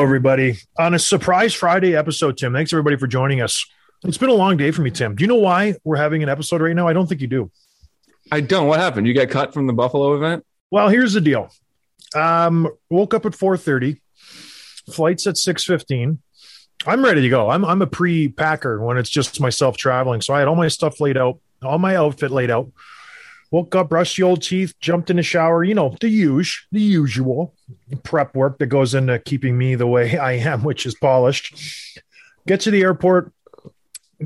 Hello, everybody. On a surprise Friday episode, Tim, thanks everybody for joining us. It's been a long day for me, Tim. Do you know why we're having an episode right now? I don't think you do. I don't. What happened? You got cut from the Buffalo event? Well, here's the deal. Um, woke up at 4:30. Flights at 6:15. I'm ready to go. I'm I'm a pre-packer when it's just myself traveling. So I had all my stuff laid out, all my outfit laid out. Woke up, brushed the old teeth, jumped in the shower. You know the usual, the usual prep work that goes into keeping me the way I am, which is polished. Get to the airport,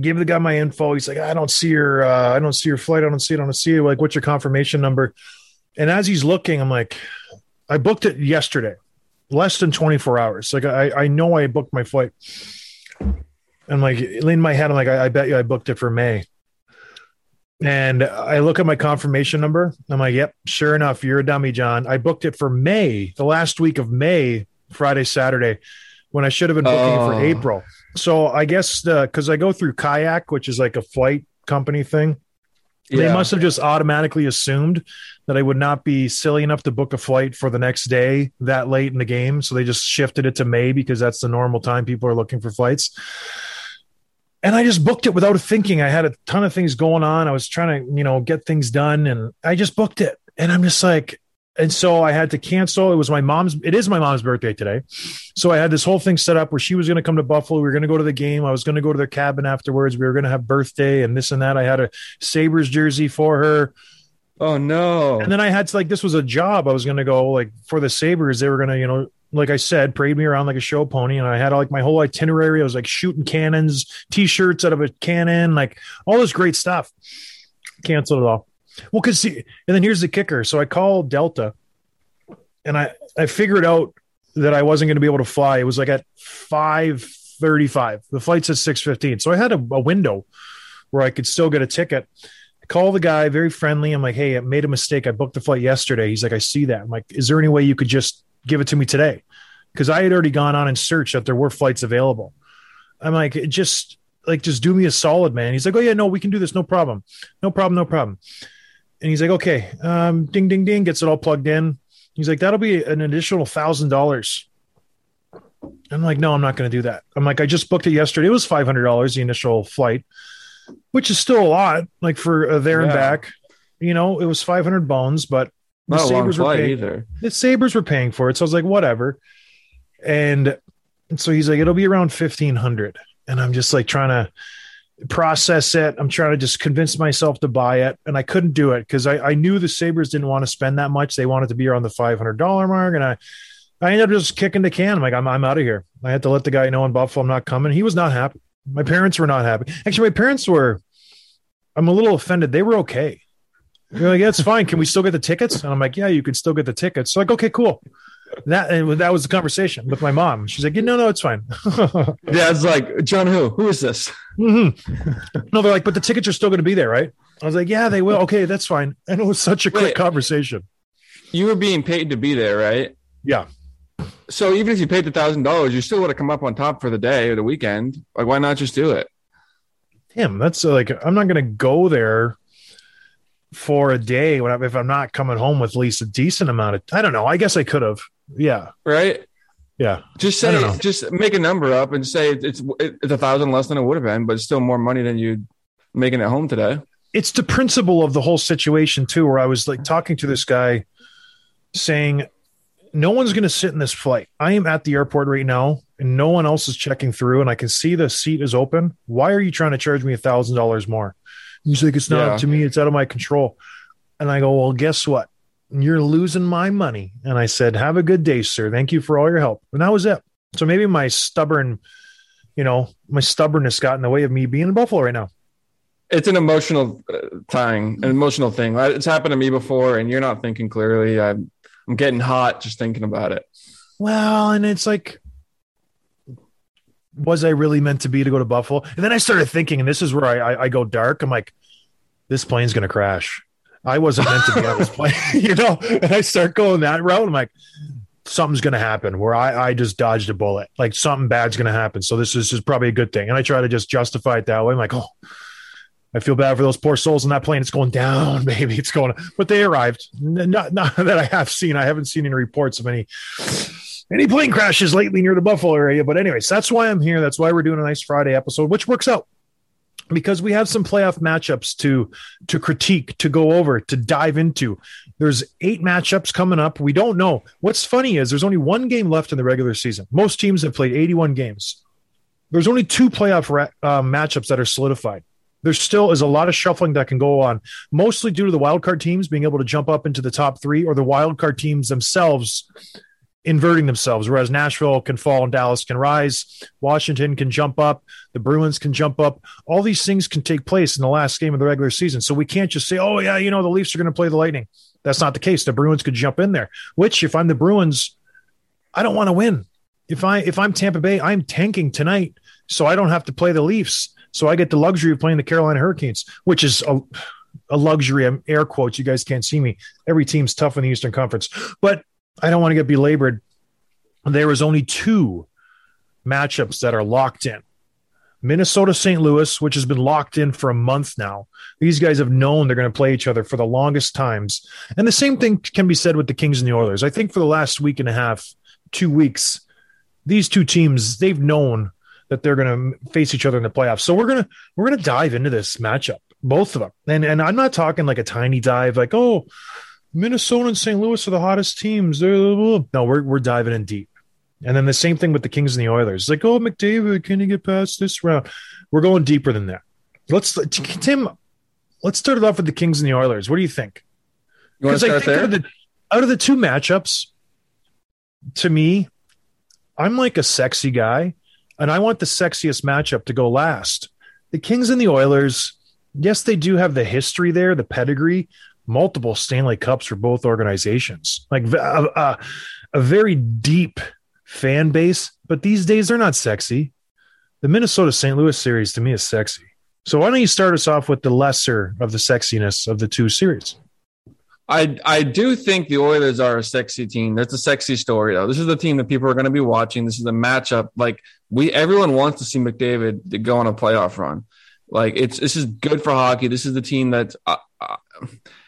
give the guy my info. He's like, I don't see your, uh, I don't see your flight. I don't see it. I don't see it. Like, what's your confirmation number? And as he's looking, I'm like, I booked it yesterday, less than 24 hours. Like, I, I know I booked my flight. I'm like, in my head, I'm like, I, I bet you I booked it for May. And I look at my confirmation number. I'm like, yep, sure enough, you're a dummy, John. I booked it for May, the last week of May, Friday, Saturday, when I should have been booking it Oh. for April. So I guess because I go through Kayak, which is like a flight company thing, they must have just automatically assumed that I would not be silly enough to book a flight for the next day that late in the game. So they just shifted it to May because that's the normal time people are looking for flights. And I just booked it without thinking. I had a ton of things going on. I was trying to, you know, get things done and I just booked it. And I'm just like, and so I had to cancel. It was my mom's, it is my mom's birthday today. So I had this whole thing set up where she was going to come to Buffalo. We were going to go to the game. I was going to go to their cabin afterwards. We were going to have birthday and this and that. I had a Sabres jersey for her. Oh no. And then I had to like this was a job. I was gonna go like for the Sabres. They were gonna, you know, like I said, parade me around like a show pony. And I had like my whole itinerary. I was like shooting cannons, t-shirts out of a cannon, like all this great stuff. Canceled it all. Well, cause see, and then here's the kicker. So I called Delta and I I figured out that I wasn't gonna be able to fly. It was like at five thirty-five. The flight's at six fifteen. So I had a, a window where I could still get a ticket call the guy very friendly i'm like hey i made a mistake i booked the flight yesterday he's like i see that i'm like is there any way you could just give it to me today. Because i had already gone on and searched that there were flights available. I'm like just like just do me a solid man. He's like oh yeah no we can do this. No problem. No problem. No problem. And he's like okay um ding ding ding gets it all plugged in. He's like that'll be an additional thousand dollars. I'm like no i'm not going to do that. I'm like i just booked it yesterday. It was $500 the initial flight which is still a lot, like for uh, there and back. You know, it was 500 bones, but the Not Sabres were paying, either. the Sabres were paying for it. So I was like, whatever. And so he's like, it'll be around 1500. And I'm just like trying to process it. I'm trying to just convince myself to buy it. And I couldn't do it because I, I knew the Sabres didn't want to spend that much. They wanted to be around the $500 mark. And I, I ended up just kicking the can. I'm like, I'm, I'm out of here. I had to let the guy know in Buffalo I'm not coming. He was not happy. My parents were not happy. Actually, my parents were, I'm a little offended. They were okay. They're like, yeah, it's fine. Can we still get the tickets? And I'm like, yeah, you can still get the tickets. So like, okay, cool. That and that was the conversation with my mom. She's like, yeah, no, no, it's fine. Yeah, it's like John who? Who is this? Mhm. No, they're like, but the tickets are still going to be there, right? I was like, yeah, they will. Okay, that's fine. And it was such a quick Wait. conversation. You were being paid to be there, right? Yeah. So even if you paid the thousand dollars, you still would have come up on top for the day or the weekend. Like, why not just do it? Damn, that's uh, like, I'm not going to go there for a day when I, if I'm not coming home with at least a decent amount of, I don't know. I guess I could have. Yeah. Right? Yeah. Just say, just make a number up and say it's it's a thousand less than it would have been, but it's still more money than you making it home today. it's the principle of the whole situation too where i was like talking to this guy saying no one's going to sit in this flight i am at the airport right now and no one else is checking through and i can see the seat is open why are you trying to charge me a thousand dollars more he's like it's not Yeah. up to me it's out of my control and i go well guess what you're losing my money and i said have a good day sir thank you for all your help and that was it so maybe my stubborn you know my stubbornness got in the way of me being in buffalo right now It's an emotional uh, thing, an emotional thing. It's happened to me before, and you're not thinking clearly. I'm, I'm getting hot just thinking about it. Well, and it's like was I really meant to be to go to Buffalo? And then I started thinking, and this is where I, I, I go dark. I'm like, this plane's going to crash. I wasn't meant to be on this plane, you know? And I start going that route. I'm like, something's going to happen where I, I just dodged a bullet. Like something bad's going to happen. So this is, this is probably a good thing. And I try to just justify it that way. I'm like, oh, I feel bad for those poor souls in that plane. It's going down, maybe it's going, but they arrived. Not, not that I have seen. I haven't seen any reports of any any plane crashes lately near the Buffalo area. But anyways, that's why I'm here. That's why we're doing a nice Friday episode, which works out because we have some playoff matchups to to critique, to go over, to dive into. There's eight matchups coming up. We don't know. What's funny is there's only one game left in the regular season. Most teams have played 81 games. There's only two playoff ra- uh, matchups that are solidified. There still is a lot of shuffling that can go on, mostly due to the wild card teams being able to jump up into the top three, or the wild card teams themselves inverting themselves. Whereas Nashville can fall and Dallas can rise, Washington can jump up, the Bruins can jump up. All these things can take place in the last game of the regular season. So we can't just say, "Oh yeah, you know the Leafs are going to play the Lightning." That's not the case. The Bruins could jump in there. Which, if I'm the Bruins, I don't want to win. If I if I'm Tampa Bay, I'm tanking tonight, so I don't have to play the Leafs. So I get the luxury of playing the Carolina Hurricanes, which is a, a luxury. I'm air quotes. You guys can't see me. Every team's tough in the Eastern Conference, but I don't want to get belabored. There is only two matchups that are locked in. Minnesota St. Louis, which has been locked in for a month now. These guys have known they're going to play each other for the longest times. And the same thing can be said with the Kings and the Oilers. I think for the last week and a half, two weeks, these two teams, they've known that they're going to face each other in the playoffs. So we're going to we're going to dive into this matchup, both of them. And and I'm not talking like a tiny dive like, "Oh, Minnesota and St. Louis are the hottest teams." No, we're we're diving in deep. And then the same thing with the Kings and the Oilers. It's like, oh, McDavid, can you get past this round? We're going deeper than that. Let's, Tim, let's start it off with the Kings and the Oilers. What do you think? You want to I think there? out of, the, out of the two matchups, to me, I'm like a sexy guy, and I want the sexiest matchup to go last. The Kings and the Oilers, yes, they do have the history there, the pedigree, multiple Stanley Cups for both organizations, like a, a, a very deep fan base. But these days, they're not sexy. The Minnesota St. Louis series to me is sexy. So why don't you start us off with the lesser of the sexiness of the two series? I I do think the Oilers are a sexy team. That's a sexy story though. This is the team that people are going to be watching. This is a matchup. Like we, everyone wants to see McDavid to go on a playoff run. Like it's this is good for hockey. This is the team that's. Uh, uh,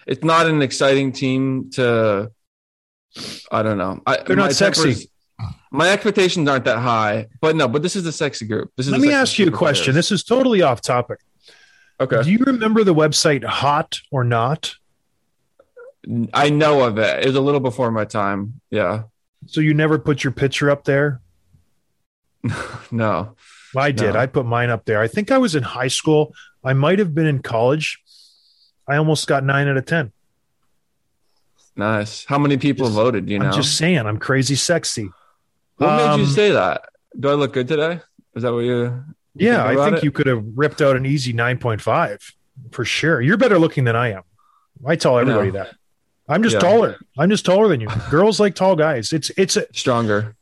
it's not an exciting team to. I don't know. I, They're not sexy. My expectations aren't that high, but no. But this is a sexy group. This is. Let me ask you a question. players. This is totally off topic. okay. Do you remember the website Hot or Not? I know of it. It was a little before my time. Yeah. So you never put your picture up there? No. I did. No. I put mine up there. I think I was in high school. I might have been in college. I almost got nine out of 10. Nice. How many people Just- voted? You know. I'm just saying, I'm crazy sexy. what made you um, say that? Do I look good today? Is that what you? you Yeah, I think it? you could have ripped out an easy 9.5 for sure. You're better looking than I am. I tell everybody know. that. I'm just Yeah. taller. I'm just taller than you. Girls like tall guys. It's it's a stronger.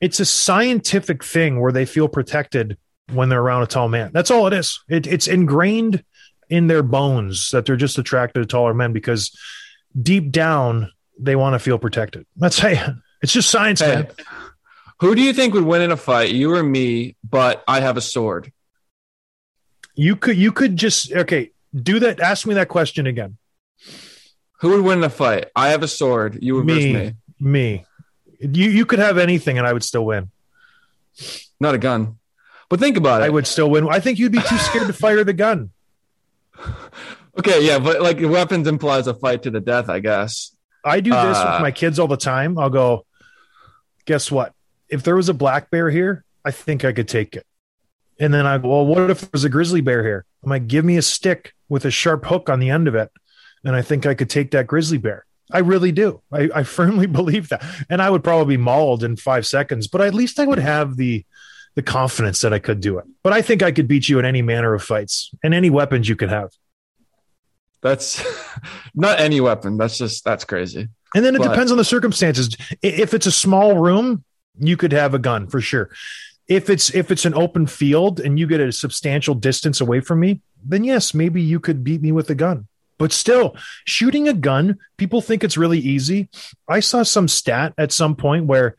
it's a scientific thing where they feel protected when they're around a tall man. That's all it is. It, it's ingrained in their bones that they're just attracted to taller men because deep down they want to feel protected. That's hey, it's just science, Hey, man. who do you think would win in a fight? You or me? But I have a sword. You could you could just okay do that. Ask me that question again. Who would win in a fight? I have a sword. You would Me. me. Me, you you could have anything and I would still win. Not a gun. But think about it. I would still win. I think you'd be too scared to fire the gun. Okay, yeah, but like weapons implies a fight to the death, I guess. I do this Uh, with my kids all the time. I'll go, guess what? If there was a black bear here, I think I could take it. And then I go, well, what if there's a grizzly bear here? I'm like, give me a stick with a sharp hook on the end of it. And I think I could take that grizzly bear. I really do. I, I firmly believe that. And I would probably be mauled in five seconds, but at least I would have the the confidence that I could do it. But I think I could beat you in any manner of fights and any weapons you could have. That's not any weapon. That's just that's crazy. And then it But- depends on the circumstances. If it's a small room, you could have a gun for sure. if it's if it's an open field and you get a substantial distance away from me, then yes, maybe you could beat me with a gun. But still, shooting a gun, people think it's really easy. I saw some stat at some point where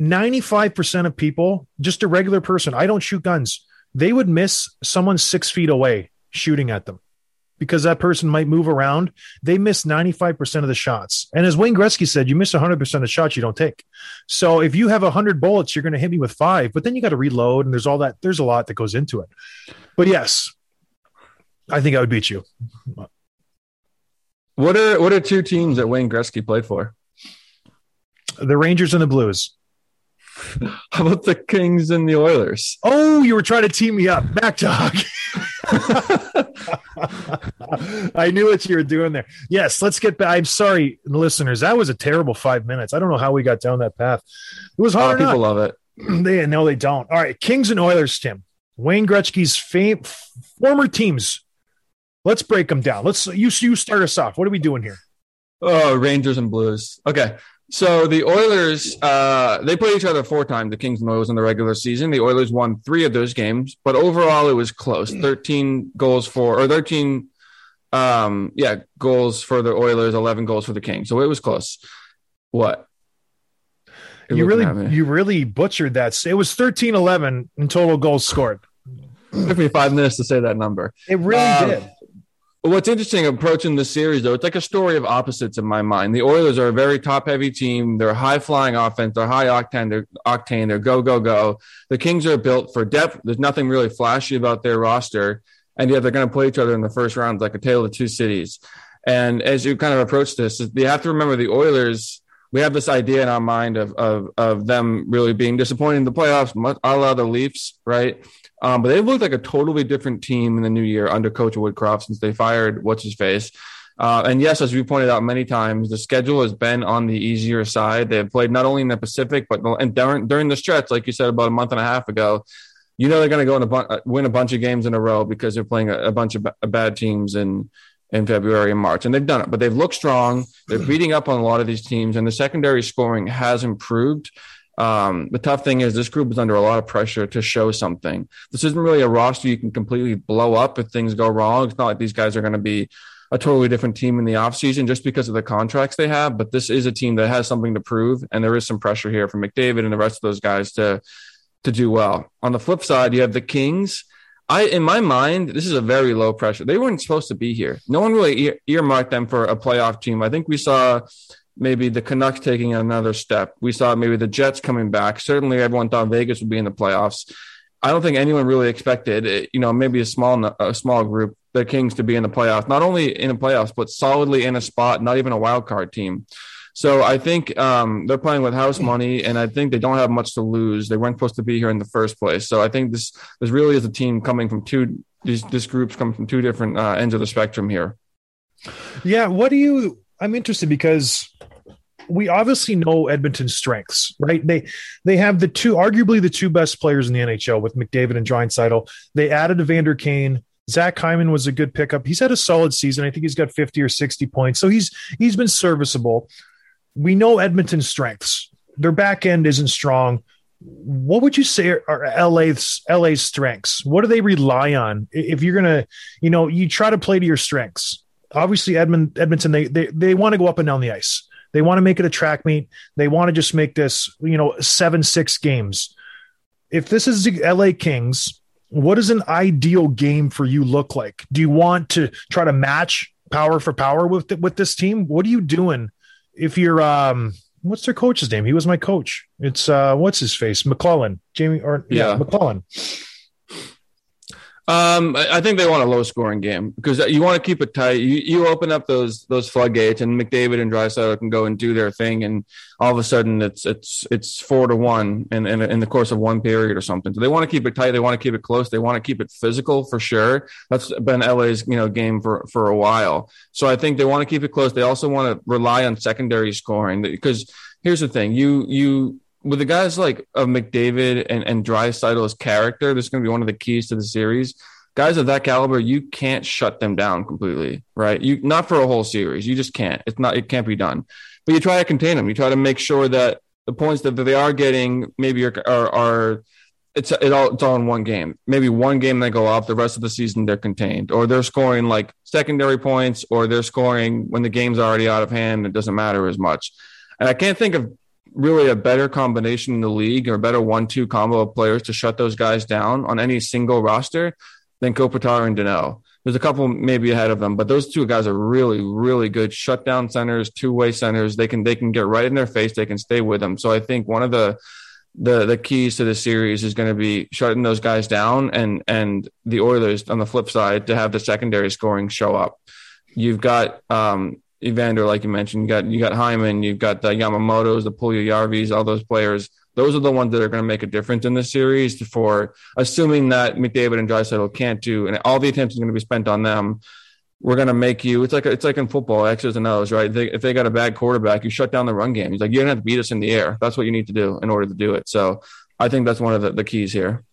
95% of people, just a regular person, I don't shoot guns, they would miss someone six feet away shooting at them because that person might move around. They miss 95% of the shots. And as Wayne Gretzky said, you miss 100% of the shots you don't take. So if you have 100 bullets, you're going to hit me with five, but then you got to reload and there's all that. There's a lot that goes into it. But yes, I think I would beat you. What are what are two teams that Wayne Gretzky played for? The Rangers and the Blues. How about the Kings and the Oilers? Oh, you were trying to team me up. Back to hockey. I knew what you were doing there. Yes, let's get back. I'm sorry, listeners. That was a terrible five minutes. I don't know how we got down that path. It was hard. people love it. they no, they don't. All right, Kings and Oilers, Tim. Wayne Gretzky's fam- former teams. Let's break them down. Let's you you start us off. What are we doing here? Oh, Rangers and Blues. Okay. So the Oilers, uh, they played each other four times, the Kings and Oilers in the regular season. The Oilers won three of those games, but overall it was close. 13 goals for, or 13, um, yeah, goals for the Oilers, 11 goals for the Kings. So it was close. What? You're you really you really butchered that. It was 13-11 in total goals scored. took me five minutes to say that number. It really Um, did. What's interesting approaching this series, though, it's like a story of opposites in my mind. The Oilers are a very top-heavy team. They're high flying offense. They're high octane. They're octane. They're go go go. The Kings are built for depth. There's nothing really flashy about their roster, and yet they're going to play each other in the first round like a tale of two cities. And as you kind of approach this, you have to remember the Oilers. We have this idea in our mind of of, of them really being disappointing in the playoffs, much- a la the Leafs, right? Um, but they've looked like a totally different team in the new year under Coach Woodcroft since they fired what's his face. Uh, and yes, as we pointed out many times, the schedule has been on the easier side. They have played not only in the Pacific, but and during during the stretch, like you said about a month and a half ago, you know they're going to go and bu- uh, win a bunch of games in a row because they're playing a, a bunch of ba- bad teams in in February and March, and they've done it. But they've looked strong. They're beating up on a lot of these teams, and the secondary scoring has improved. Um, the tough thing is this group is under a lot of pressure to show something. This isn't really a roster you can completely blow up if things go wrong. It's not like these guys are going to be a totally different team in the offseason just because of the contracts they have. But this is a team that has something to prove, and there is some pressure here from McDavid and the rest of those guys to to do well. On the flip side, you have the Kings. I, in my mind, this is a very low pressure. They weren't supposed to be here. No one really ear- earmarked them for a playoff team. I think we saw maybe the Canucks taking another step. We saw maybe the Jets coming back. Certainly, everyone thought Vegas would be in the playoffs. I don't think anyone really expected, eh, you know, maybe a small a small group, the Kings to be in the playoffs. Not only in the playoffs, but solidly in a spot, not even a wild card team. So I think um, they're playing with house money, and I think they don't have much to lose. They weren't supposed to be here in the first place. So I think this this really is a team coming from two. These this groups come from two different uh, ends of the spectrum here. Yeah, what do you I'm interested because we obviously know Edmonton's strengths, right? They they have the two arguably the two best players in the NHL with McDavid and Draisaitl. They added Evander Kane. Zach Hyman was a good pickup. He's had a solid season. I think he's got 50 or 60 points. So he's he's been serviceable. We know Edmonton's strengths. Their back end isn't strong. What would you say are, LA's LA's strengths? What do they rely on if you're gonna, you know, you try to play to your strengths? Obviously, Edmond Edmonton they they they want to go up and down the ice. They want to make it a track meet. They want to just make this, you know, seven six games. If this is the LA Kings, what does an ideal game for you look like? Do you want to try to match power for power with with this team? What are you doing if you're um what's their coach's name? He was my coach. It's uh what's his face? McLellan. Jamie or yeah, Yeah. McLellan. Um, I think they want a low scoring game because you want to keep it tight. You you open up those those floodgates, and McDavid and Draisaitl can go and do their thing, and all of a sudden it's it's it's four to one in, in in the course of one period or something. So they want to keep it tight. They want to keep it close. They want to keep it physical for sure. That's been LA's you know game for for a while. So I think they want to keep it close. They also want to rely on secondary scoring because here's the thing: you you with the guys like of McDavid and, and Draisaitl's character, this is going to be one of the keys to the series. Guys of that caliber, you can't shut them down completely, right? You not for a whole series. You just can't. It's not. It can't be done. But you try to contain them. You try to make sure that the points that they are getting maybe are are, are it's it all it's all in one game. Maybe one game they go off, the rest of the season they're contained, or they're scoring like secondary points, or they're scoring when the game's already out of hand. It doesn't matter as much. And I can't think of really a better combination in the league or a better one-two combo of players to shut those guys down on any single roster than Kopitar and Danault. There's a couple maybe ahead of them, but those two guys are really, really good shutdown centers, two-way centers. They can they can get right in their face. They can stay with them. So I think one of the the the keys to the series is going to be shutting those guys down and and the Oilers on the flip side to have the secondary scoring show up. You've got um, Evander, like you mentioned, you got you got Hyman, you've got the Yamamoto's, the Puljujarvis, all those players. Those are the ones that are going to make a difference in this series. For assuming that McDavid and Draisaitl can't do, and all the attention is going to be spent on them we're going to make you. It's like it's like in football, X's and O's, right? They, if they got a bad quarterback, you shut down the run game. He's like, you're going to have to beat us in the air. That's what you need to do in order to do it. So I think that's one of the, the keys here.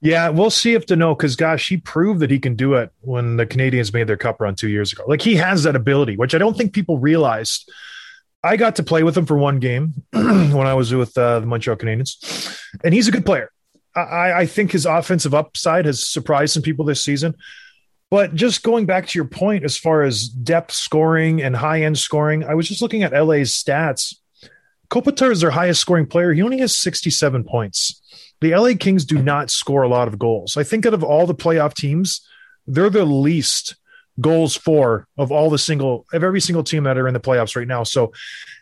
Yeah, we'll see if Danault, because gosh, he proved that he can do it when the Canadiens made their cup run two years ago. Like he has that ability, which I don't think people realized. I got to play with him for one game when I was with uh, the Montreal Canadiens, and he's a good player. I, I think his offensive upside has surprised some people this season. But just going back to your point, as far as depth scoring and high end scoring, I was just looking at LA's stats. Kopitar is their highest scoring player. He only has 67 points. The LA Kings do not score a lot of goals. I think out of all the playoff teams, they're the least goals for of all the single of every single team that are in the playoffs right now. So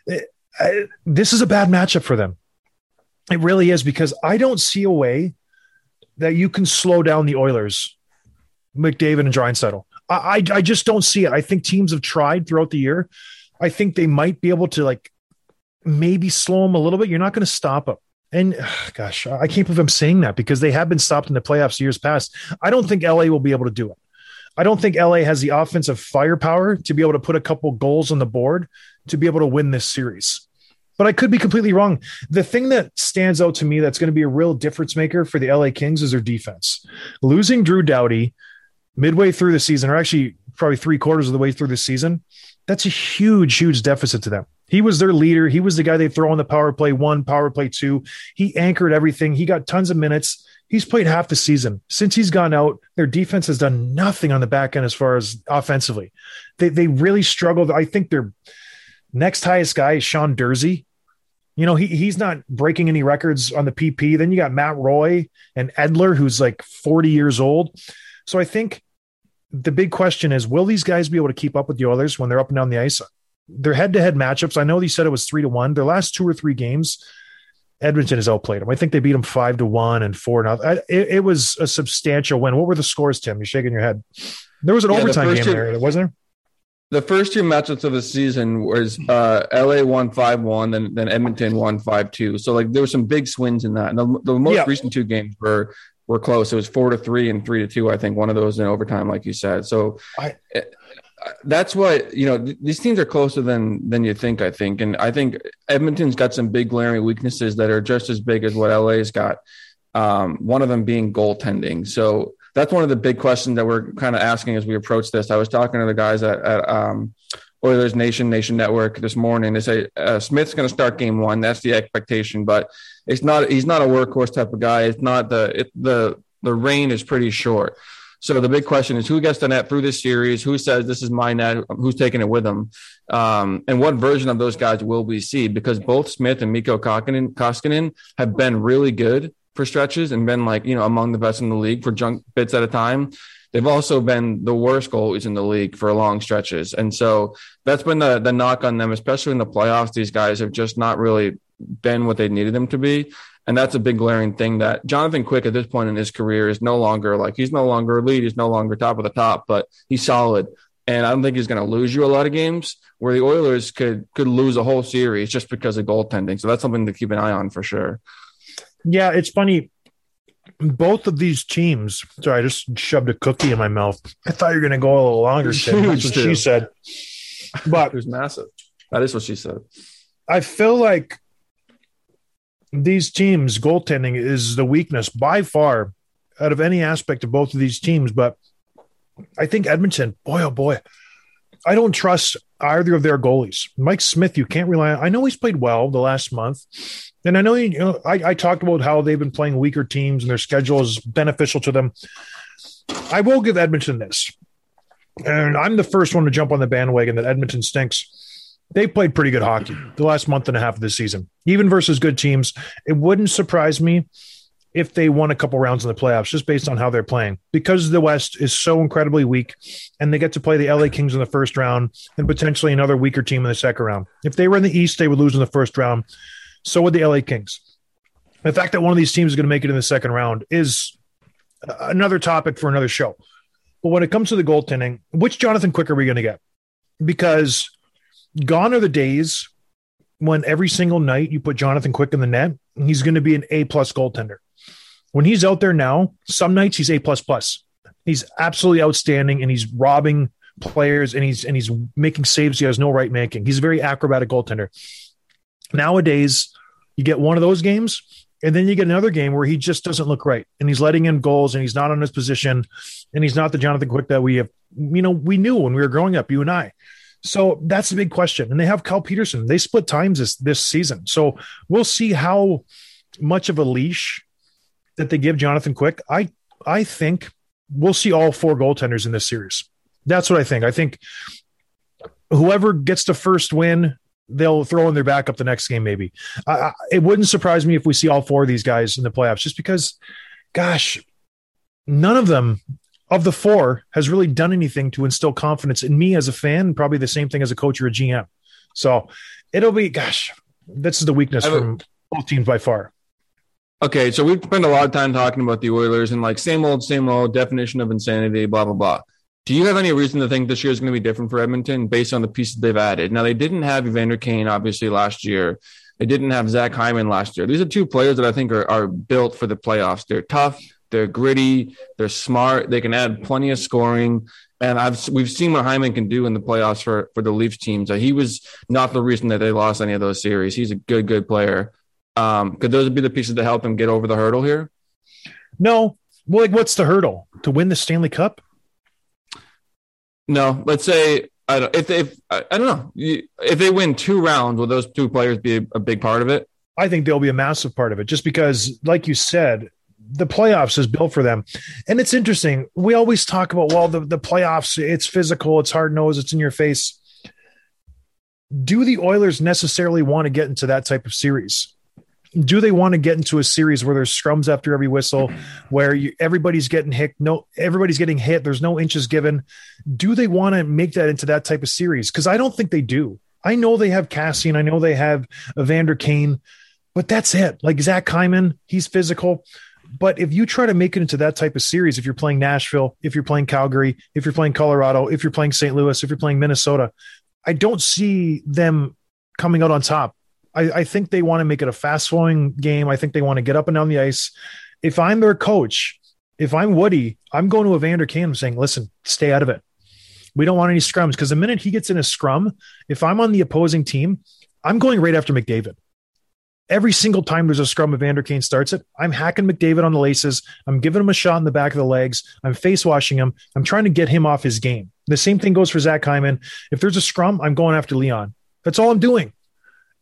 eh, I, this is a bad matchup for them. It really is because I don't see a way that you can slow down the Oilers McDavid and Draisaitl. I, I, I just don't see it. I think teams have tried throughout the year. I think they might be able to like maybe slow them a little bit. You're not going to stop them. And ugh, gosh, I can't believe I'm saying that because they have been stopped in the playoffs years past. I don't think LA will be able to do it. I don't think LA has the offensive firepower to be able to put a couple goals on the board to be able to win this series. But I could be completely wrong. The thing that stands out to me that's going to be a real difference maker for the LA Kings is their defense. Losing Drew Doughty midway through the season, or actually probably three quarters of the way through the season, that's a huge, huge deficit to them. He was their leader. He was the guy they throw on the power play one, power play two. He anchored everything. He got tons of minutes. He's played half the season. Since he's gone out, their defense has done nothing on the back end as far as offensively. They they really struggled. I think their next highest guy is Sean Durzi. You know, he he's not breaking any records on the PP. Then you got Matt Roy and Edler, who's like 40 years old. So I think the big question is will these guys be able to keep up with the Oilers when they're up and down the ice? Their head to head matchups, I know they said it was three to one. Their last two or three games, Edmonton has outplayed them. I think they beat them five to one and four nothing. It, it, was a substantial win. What were the scores, Tim? You're shaking your head. There was an yeah, overtime the game two, there, wasn't there? The first two matchups of the season was uh, LA won five one, then then Edmonton won five two. So like there were some big swings in that. And the, the most yeah. recent two games were were close. It was four to three and three to two. I think one of those in overtime, like you said. So I, eh, that's what you know. Th- these teams are closer than than you think. I think, and I think Edmonton's got some big glaring weaknesses that are just as big as what LA's got. Um, one of them being goaltending. So that's one of the big questions that we're kind of asking as we approach this. I was talking to the guys at, at um, Oilers Nation Nation Network this morning. They say uh, Smith's going to start game one. That's the expectation, but it's not. He's not a workhorse type of guy. It's not the it, the the reign is pretty short. So the big question is who gets the net through this series? Who says this is my net? Who's taking it with them? Um, and what version of those guys will we see? Because both Smith and Mikko Koskinen, Koskinen have been really good for stretches and been like you know among the best in the league for junk bits at a time. They've also been the worst goalies in the league for long stretches. And so that's been the, the knock on them, especially in the playoffs. These guys have just not really been what they needed them to be. And that's a big glaring thing that Jonathan Quick at this point in his career is no longer like he's no longer elite, he's no longer top of the top, but he's solid. And I don't think he's going to lose you a lot of games where the Oilers could could lose a whole series just because of goaltending. So that's something to keep an eye on for sure. Yeah, it's funny both of these teams. Sorry, I just shoved a cookie in my mouth. I thought you were going to go a little longer. That's what she said. But it was massive. That is what she said. I feel like these teams' goaltending is the weakness by far out of any aspect of both of these teams. But I think Edmonton, boy, oh boy, I don't trust either of their goalies. Mike Smith, you can't rely on. I know he's played well the last month. And I know, you know I, I talked about how they've been playing weaker teams and their schedule is beneficial to them. I will give Edmonton this. And I'm the first one to jump on the bandwagon that Edmonton stinks. They played pretty good hockey the last month and a half of the season, even versus good teams. It wouldn't surprise me if they won a couple rounds in the playoffs just based on how they're playing because the West is so incredibly weak and they get to play the LA Kings in the first round and potentially another weaker team in the second round. If they were in the East, they would lose in the first round. So would the LA Kings. The fact that one of these teams is going to make it in the second round is another topic for another show. But when it comes to the goaltending, which Jonathan Quick are we going to get? Because gone are the days when every single night you put Jonathan Quick in the net, he's going to be an A plus goaltender. When he's out there now, some nights he's A plus plus. He's absolutely outstanding and he's robbing players and he's and he's making saves he has no right making. He's a very acrobatic goaltender. Nowadays, you get one of those games, and then you get another game where he just doesn't look right and he's letting in goals and he's not on his position and he's not the Jonathan Quick that we have, you know, we knew when we were growing up, you and I. So that's the big question. And they have Cal Petersen. They split times this, this season. So we'll see how much of a leash that they give Jonathan Quick. I I think we'll see all four goaltenders in this series. That's what I think. I think whoever gets the first win they'll throw in their backup the next game. Maybe it wouldn't surprise me if we see all four of these guys in the playoffs, just because, gosh, none of them of the four has really done anything to instill confidence in me as a fan. Probably the same thing as a coach or a GM. So it'll be, gosh, this is the weakness from both teams by far. Okay, so we've spent a lot of time talking about the Oilers and like same old, same old definition of insanity, blah blah blah. Do you have any reason to think this year is going to be different for Edmonton based on the pieces they've added? Now, they didn't have Evander Kane, obviously, last year. They didn't have Zach Hyman last year. These are two players that I think are, are built for the playoffs. They're tough, they're gritty, they're smart, they can add plenty of scoring. And I've we've seen what Hyman can do in the playoffs for, for the Leafs teams. he was not the reason that they lost any of those series. He's a good, good player. Um, could those be the pieces to help him get over the hurdle here? No. Well, like, what's the hurdle to win the Stanley Cup? No, let's say I don't if if I, I don't know if they win two rounds, will those two players be a, a big part of it? I think they'll be a massive part of it, just because, like you said, the playoffs is built for them. And it's interesting. We always talk about, well, the, the playoffs, it's physical, it's hard nosed, it's in your face. Do the Oilers necessarily want to get into that type of series? do they want to get into a series where there's scrums after every whistle, where you, everybody's getting hit? No, everybody's getting hit. There's no inches given. Do they want to make that into that type of series? Because I don't think they do. I know they have Cassie and I know they have Evander Kane, but that's it. Like Zach Hyman, he's physical. But if you try to make it into that type of series, if you're playing Nashville, if you're playing Calgary, if you're playing Colorado, if you're playing St. Louis, if you're playing Minnesota, I don't see them coming out on top. I, I think they want to make it a fast flowing game. I think they want to get up and down the ice. If I'm their coach, if I'm Woody, I'm going to Evander Kane saying, listen, stay out of it. We don't want any scrums because the minute he gets in a scrum, if I'm on the opposing team, I'm going right after McDavid. Every single time there's a scrum, Evander Kane starts it. I'm hacking McDavid on the laces. I'm giving him a shot in the back of the legs. I'm face washing him. I'm trying to get him off his game. The same thing goes for Zach Hyman. If there's a scrum, I'm going after Leon. That's all I'm doing.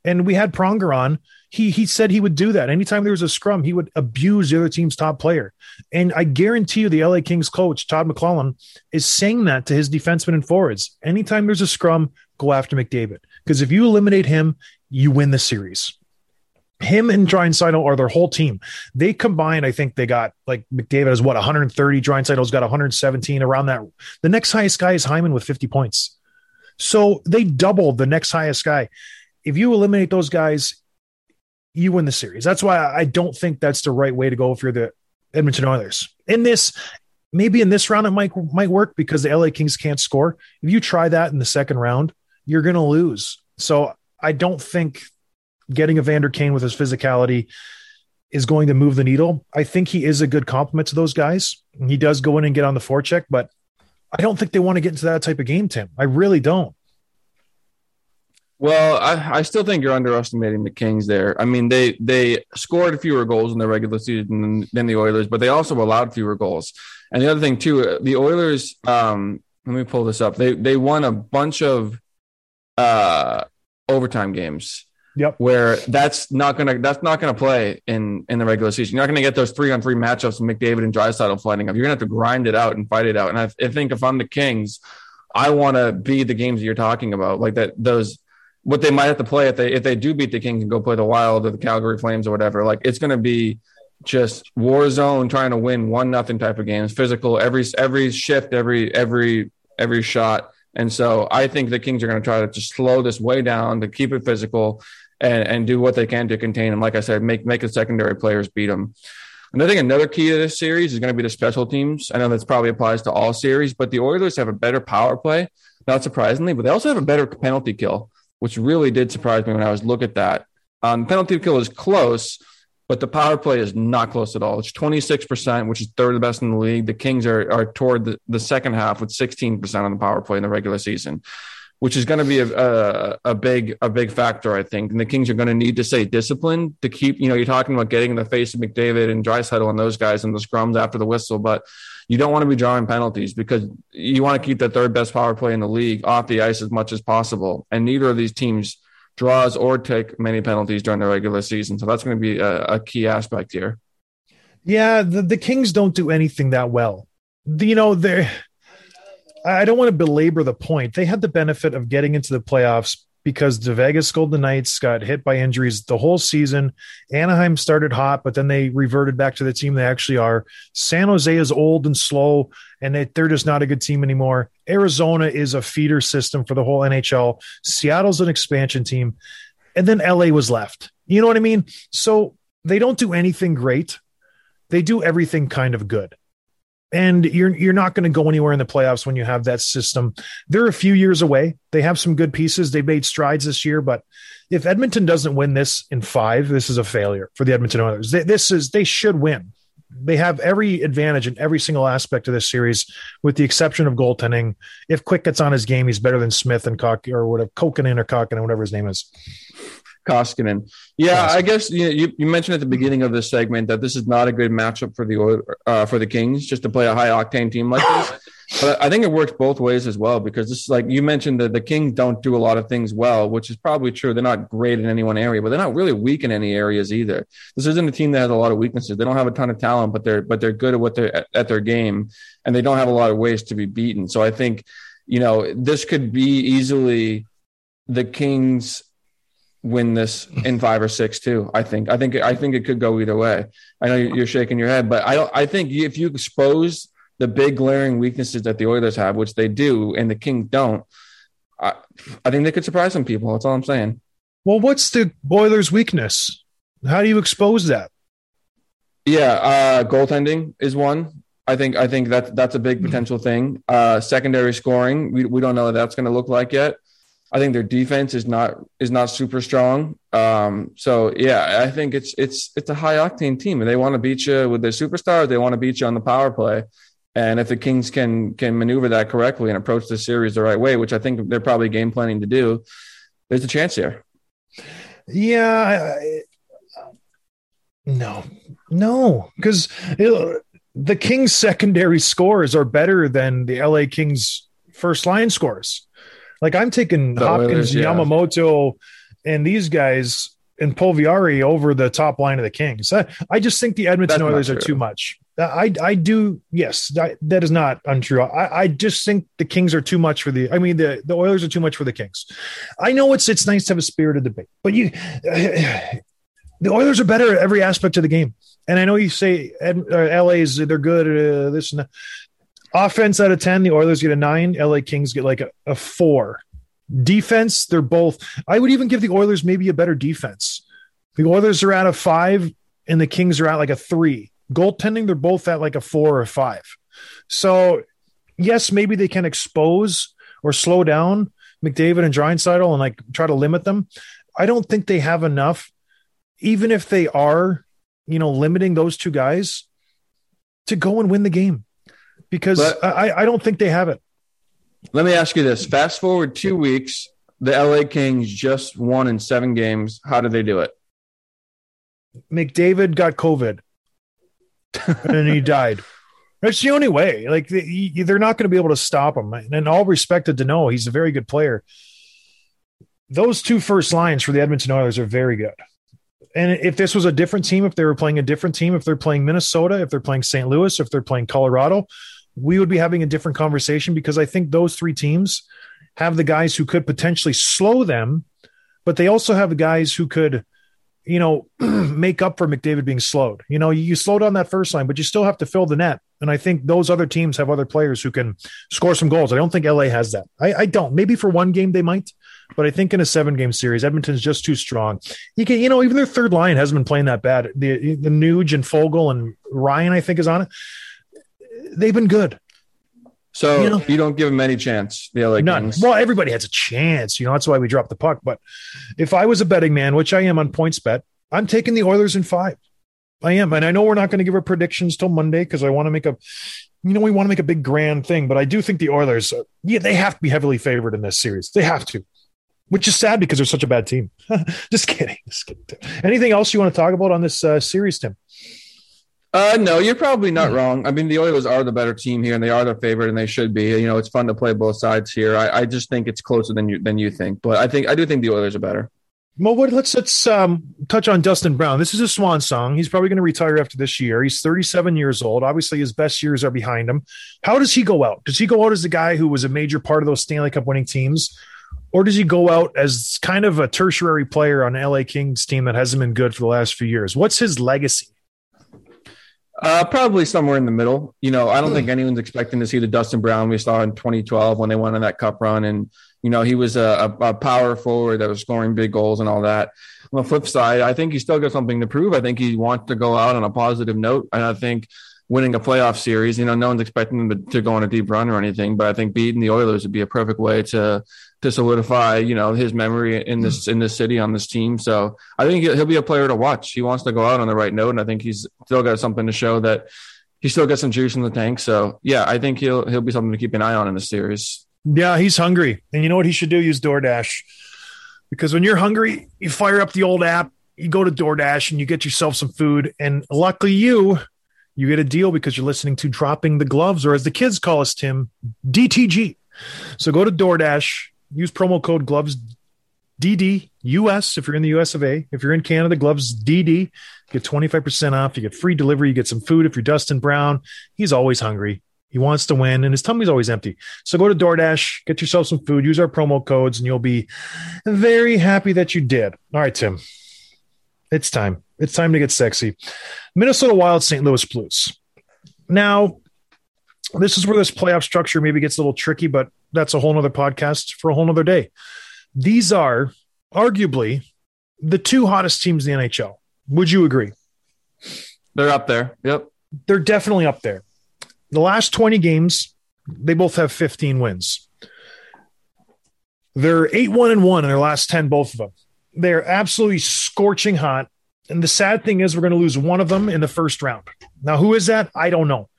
And we had Pronger on. He he said he would do that. Anytime there was a scrum, he would abuse the other team's top player. And I guarantee you, the LA Kings coach, Todd McLellan, is saying that to his defensemen and forwards. Anytime there's a scrum, go after McDavid. Because if you eliminate him, you win the series. Him and Draisaitl are their whole team. They combined, I think they got like McDavid has what 130. Draisaitl's got 117 around that. The next highest guy is Hyman with 50 points. So they doubled the next highest guy if you eliminate those guys, you win the series. That's why I don't think that's the right way to go if you're the Edmonton Oilers. In this, maybe in this round it might might work because the LA Kings can't score. If you try that in the second round, you're going to lose. So I don't think getting a Evander Kane with his physicality is going to move the needle. I think he is a good complement to those guys. He does go in and get on the forecheck, but I don't think they want to get into that type of game, Tim. I really don't. Well, I, I still think you're underestimating the Kings there. I mean, they they scored fewer goals in the regular season than, the Oilers, but they also allowed fewer goals. And the other thing too, the Oilers, um, let me pull this up. They they won a bunch of uh overtime games Yep. where that's not gonna that's not gonna play in in the regular season. You're not gonna get those three on three matchups with McDavid and Draisaitl fighting up. You're gonna have to grind it out and fight it out. And I, I think if I'm the Kings, I want to be the games that you're talking about, like that those what they might have to play if they if they do beat the Kings and go play the Wild or the Calgary Flames or whatever. Like it's gonna be just war zone trying to win one nothing type of games, physical every every shift, every every every shot. And so I think the Kings are going to try to just slow this way down to keep it physical and, and do what they can to contain them. Like I said, make make the secondary players beat them. And I think another key to this series is going to be the special teams. I know this probably applies to all series, but the Oilers have a better power play, not surprisingly, but they also have a better penalty kill, which really did surprise me when I was look at that. Um, penalty kill is close, but the power play is not close at all. It's 26%, which is third best in the league. The Kings are, are toward the, the second half with 16% on the power play in the regular season, which is going to be a, a, a big a big factor, I think. And the Kings are going to need to stay disciplined to keep, you know, you're talking about getting in the face of McDavid and Draisaitl and those guys in the scrums after the whistle, but you don't want to be drawing penalties because you want to keep the third best power play in the league off the ice as much as possible. And neither of these teams draws or take many penalties during the regular season. So that's going to be a, a key aspect here. Yeah, the, the Kings don't do anything that well. You know, they're I don't want to belabor the point. They had the benefit of getting into the playoffs because the Vegas Golden Knights got hit by injuries the whole season. Anaheim started hot, but then they reverted back to the team they actually are. San Jose is old and slow, and they, they're just not a good team anymore. Arizona is a feeder system for the whole NHL. Seattle's an expansion team. And then LA was left. You know what I mean? So they don't do anything great. They do everything kind of good and you're you're not going to go anywhere in the playoffs when you have that system. They're a few years away. They have some good pieces. They made strides this year, but if Edmonton doesn't win this in five, this is a failure for the Edmonton Oilers. They, this is they should win. They have every advantage in every single aspect of this series, with the exception of goaltending. If Quick gets on his game, he's better than Smith and Cock or whatever Kokanen or Kokkinen, whatever his name is. Koskinen. Yeah, Koskinen. I guess you, you you mentioned at the beginning of this segment that this is not a good matchup for the uh, for the Kings just to play a high octane team like this. But I think it works both ways as well because this is like you mentioned that the Kings don't do a lot of things well, which is probably true. They're not great in any one area, but they're not really weak in any areas either. This isn't a team that has a lot of weaknesses. They don't have a ton of talent, but they're but they're good at what they're at, at their game, and they don't have a lot of ways to be beaten. So I think you know this could be easily the Kings win this in five or six too. I think. I think. I think it could go either way. I know you're shaking your head, but I. I think if you expose the big glaring weaknesses that the Oilers have, which they do, and the Kings don't, I, I think they could surprise some people. That's all I'm saying. Well, what's the Oilers' weakness? How do you expose that? Yeah, uh, goaltending is one. I think. I think that that's a big potential thing. Uh, secondary scoring, we we don't know what that's going to look like yet. I think their defense is not is not super strong. Um, so yeah, I think it's it's it's a high octane team, and they want to beat you with their superstars. They want to beat you on the power play, and if the Kings can can maneuver that correctly and approach the series the right way, which I think they're probably game planning to do, there's a chance here. Yeah, I, I- no, no, because the Kings' secondary scores are better than the LA Kings' first line scores. Like I'm taking The Hopkins, Oilers, yeah. Yamamoto, and these guys and Puljujarvi over the top line of the Kings. I, I just think the Edmonton That's Oilers are too much. I I do yes that, that is not untrue. I, I just think the Kings are too much for the. I mean the the Oilers are too much for the Kings. I know it's it's nice to have a spirited debate, but you the Oilers are better at every aspect of the game. And I know you say Ed, uh, LA's they're good at uh, this and that. Offense out of 10, the Oilers get a nine. LA Kings get like a, a four. Defense, they're both. I would even give the Oilers maybe a better defense. The Oilers are at a five and the Kings are at like a three. Goaltending, they're both at like a four or five. So, yes, maybe they can expose or slow down McDavid and Draisaitl and like try to limit them. I don't think they have enough, even if they are, you know, limiting those two guys to go and win the game because But- I, I don't think they have it. Let me ask you this: Fast forward two weeks, the LA Kings just won in seven games. How did they do it? McDavid got COVID and he died. That's the only way. Like they- they're not going to be able to stop him. And in all respect to Danault, he's a very good player. Those two first lines for the Edmonton Oilers are very good. And if this was a different team, if they were playing a different team, if they're playing Minnesota, if they're playing St. Louis, if they're playing Colorado, we would be having a different conversation because I think those three teams have the guys who could potentially slow them, but they also have the guys who could, you know, make up for McDavid being slowed. You know, you slow down that first line, but you still have to fill the net. And I think those other teams have other players who can score some goals. I don't think LA has that. I, I don't. Maybe for one game they might, but I think in a seven game series, Edmonton's just too strong. You can, you know, even their third line hasn't been playing that bad. The the Nuge and Fogel and Ryan, I think, is on it. They've been good. So You know- you don't give them any chance. The LA None. Kings. Well, everybody has a chance. You know, that's why we dropped the puck. But if I was a betting man, which I am on PointsBet, I'm taking the Oilers in five. I am. And I know we're not going to give our predictions till Monday because I want to make a, you know, we want to make a big grand thing. But I do think the Oilers, uh, yeah, they have to be heavily favored in this series. They have to, which is sad because they're such a bad team. Just kidding. Just kidding. Anything else you want to talk about on this uh, series, Tim? Uh, no, you're probably not Hmm. wrong. I mean, the Oilers are the better team here, and they are the favorite, and they should be. You know, it's fun to play both sides here. I, I just think it's closer than you than you think, but I think I do think the Oilers are better. Well, what, let's let's um, touch on Dustin Brown. This is a swan song. He's probably going to retire after this year. He's 37 years old. Obviously, his best years are behind him. How does he go out? Does he go out as a guy who was a major part of those Stanley Cup winning teams, or does he go out as kind of a tertiary player on LA Kings team that hasn't been good for the last few years? What's his legacy? Uh, probably somewhere in the middle. You know, I don't think anyone's expecting to see the Dustin Brown we saw in 2012 when they went on that Cup run, and you know he was a, a, power forward that was scoring big goals and all that. On the flip side, I think he's still got something to prove. I think he wants to go out on a positive note, and I think winning a playoff series, you know, no one's expecting him to, to go on a deep run or anything, but I think beating the Oilers would be a perfect way to to solidify, you know, his memory in this hmm. in this city on this team. So I think he'll he'll be a player to watch. He wants to go out on the right note, and I think he's still got something to show that he still got some juice in the tank. So yeah, I think he'll he'll be something to keep an eye on in the series. Yeah, he's hungry. And you know what he should do? Use DoorDash. Because when you're hungry, you fire up the old app, you go to DoorDash and you get yourself some food. And luckily you, you get a deal because you're listening to Dropping the Gloves, or as the kids call us, Tim, DTG. So go to DoorDash, use promo code gloves DD US if you're in the US of A. If you're in Canada, gloves DD. Get 25% off. You get free delivery. You get some food. If you're Dustin Brown, he's always hungry. He wants to win, and his tummy's always empty. So go to DoorDash, get yourself some food, use our promo codes, and you'll be very happy that you did. All right, Tim. It's time. It's time to get sexy. Minnesota Wild, St. Louis Blues. Now, this is where this playoff structure maybe gets a little tricky, but that's a whole nother podcast for a whole nother day. These are arguably the two hottest teams in the NHL. Would you agree? They're up there. Yep. They're definitely up there. The last 20 games, they both have 15 wins. They're 8 1 and 1 in their last 10, both of them. They're absolutely scorching hot. And the sad thing is, we're going to lose one of them in the first round. Now, who is that? I don't know.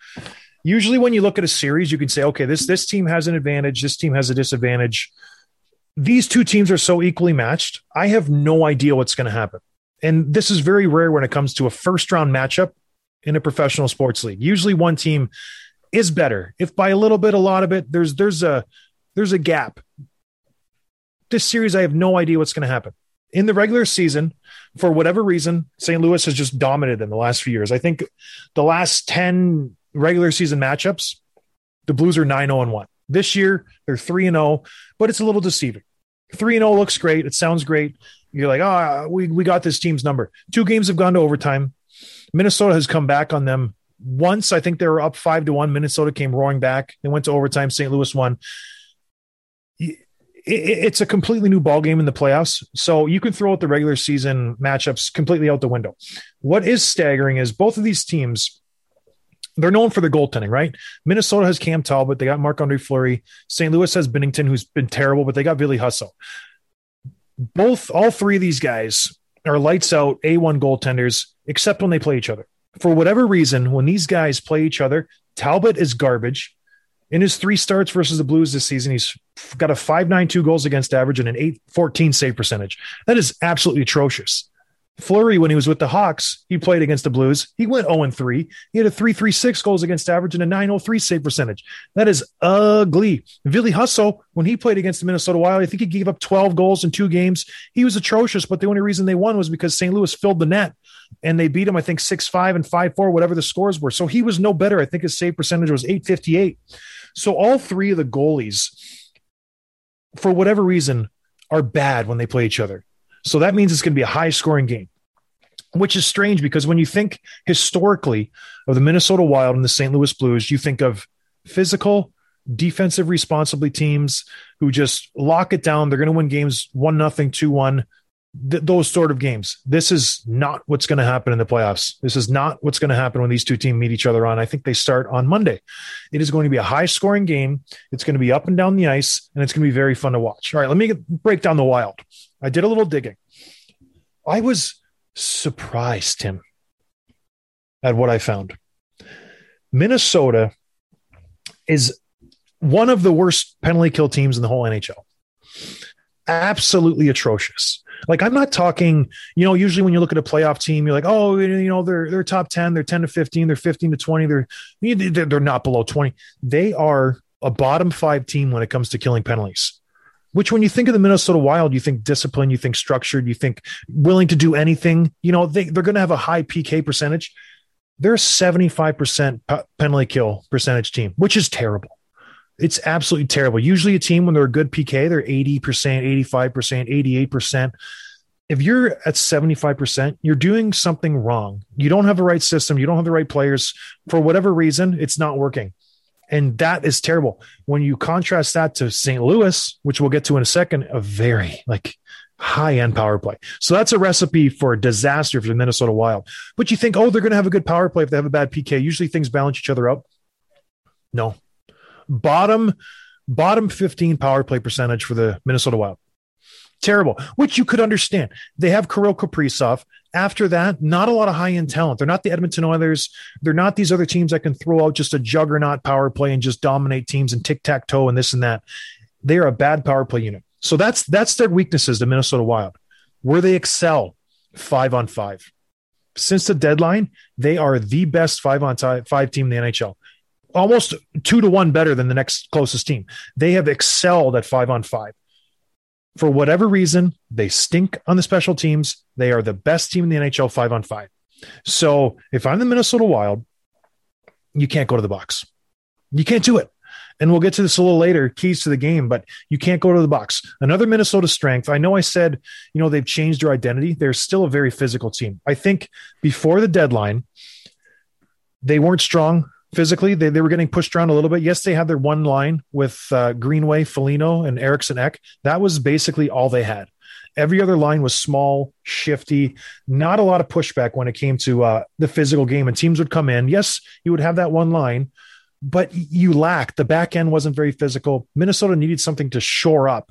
Usually, when you look at a series, you can say, okay, this, this team has an advantage, this team has a disadvantage. These two teams are so equally matched. I have no idea what's going to happen. And this is very rare when it comes to a first round matchup in a professional sports league. Usually one team is better. If by a little bit, a lot of it, there's there's a there's a gap. This series, I have no idea what's going to happen. In the regular season, for whatever reason, St. Louis has just dominated in the last few years. I think the last 10 regular season matchups, the Blues are 9 0 1. This year, they're 3 0, but it's a little deceiving. 3 0 looks great. It sounds great. You're like, oh, we, we got this team's number. Two games have gone to overtime. Minnesota has come back on them once. I think they were up five to one. Minnesota came roaring back. They went to overtime. St. Louis won. It's a completely new ball game in the playoffs. So you can throw out the regular season matchups completely out the window. What is staggering is both of these teams, they're known for their goaltending, right? Minnesota has Cam Talbot. They got Marc Andre Fleury. St. Louis has Binnington, who's been terrible, but they got Billy Husso. Both, all three of these guys are lights out A1 goaltenders, except when they play each other. For whatever reason, when these guys play each other, Talbot is garbage. In his three starts versus the Blues this season, he's got a 5.92 goals against average and an 814 save percentage. That is absolutely atrocious. Fleury, when he was with the Hawks, he played against the Blues. He went 0 3. He had a 336 goals against average and a 903 save percentage. That is ugly. Ville Husso, when he played against the Minnesota Wild, I think he gave up 12 goals in two games. He was atrocious, but the only reason they won was because St. Louis filled the net and they beat him, I think, 6 5 and 5 4, whatever the scores were. So he was no better. I think his save percentage was 858. So all three of the goalies, for whatever reason, are bad when they play each other. So that means it's going to be a high scoring game, which is strange because when you think historically of the Minnesota Wild and the St. Louis Blues, you think of physical, defensive responsibly teams who just lock it down. They're going to win games one nothing, two one. Those sort of games. This is not what's going to happen in the playoffs. This is not what's going to happen when these two teams meet each other on. I think they start on Monday. It is going to be a high scoring game. It's going to be up and down the ice, and it's going to be very fun to watch. All right, let me break down the Wild. I did a little digging. I was surprised, Tim, at what I found. Minnesota is one of the worst penalty kill teams in the whole NHL. Absolutely atrocious. Like I'm not talking, you know, usually when you look at a playoff team, you're like, oh, you know, they're they're top 10, they're 10 to 15, they're 15 to 20, they're they're not below 20. They are a bottom 5 team when it comes to killing penalties. Which when you think of the Minnesota Wild, you think discipline, you think structured, you think willing to do anything. You know, they, they're going to have a high PK percentage. They're a 75% penalty kill percentage team, which is terrible. It's absolutely terrible. Usually, a team when they're a good PK, they're 80%, 85%, 88%. If you're at 75%, you're doing something wrong. You don't have the right system. You don't have the right players. For whatever reason, it's not working. And that is terrible. When you contrast that to St. Louis, which we'll get to in a second, a very like high end power play. So that's a recipe for a disaster for the Minnesota Wild. But you think, oh, they're going to have a good power play if they have a bad PK. Usually things balance each other out. No, bottom bottom 15 power play percentage for the Minnesota Wild. Terrible, which you could understand. They have Kirill Kaprizov. After that, not a lot of high end talent. They're not the Edmonton Oilers. They're not these other teams that can throw out just a juggernaut power play and just dominate teams and tic tac toe and this and that. They are a bad power play unit. So that's that's their weaknesses. The Minnesota Wild, where they excel, five on five. Since the deadline, they are the best five on five team in the NHL almost two to one better than the next closest team. They have excelled at five on five. For whatever reason, they stink on the special teams. They are the best team in the NHL five on five. So if I'm the Minnesota Wild, you can't go to the box. You can't do it. And we'll get to this a little later, keys to the game, but you can't go to the box. Another Minnesota strength. I know I said, you know, they've changed their identity. They're still a very physical team. I think before the deadline, they weren't strong physically. They, they were getting pushed around a little bit. Yes, they had their one line with uh, Greenway, Foligno, and Eriksson Ek. That was basically all they had. Every other line was small, shifty, not a lot of pushback when it came to uh, the physical game. And teams would come in. Yes, you would have that one line, but you lacked the back end wasn't very physical. Minnesota needed something to shore up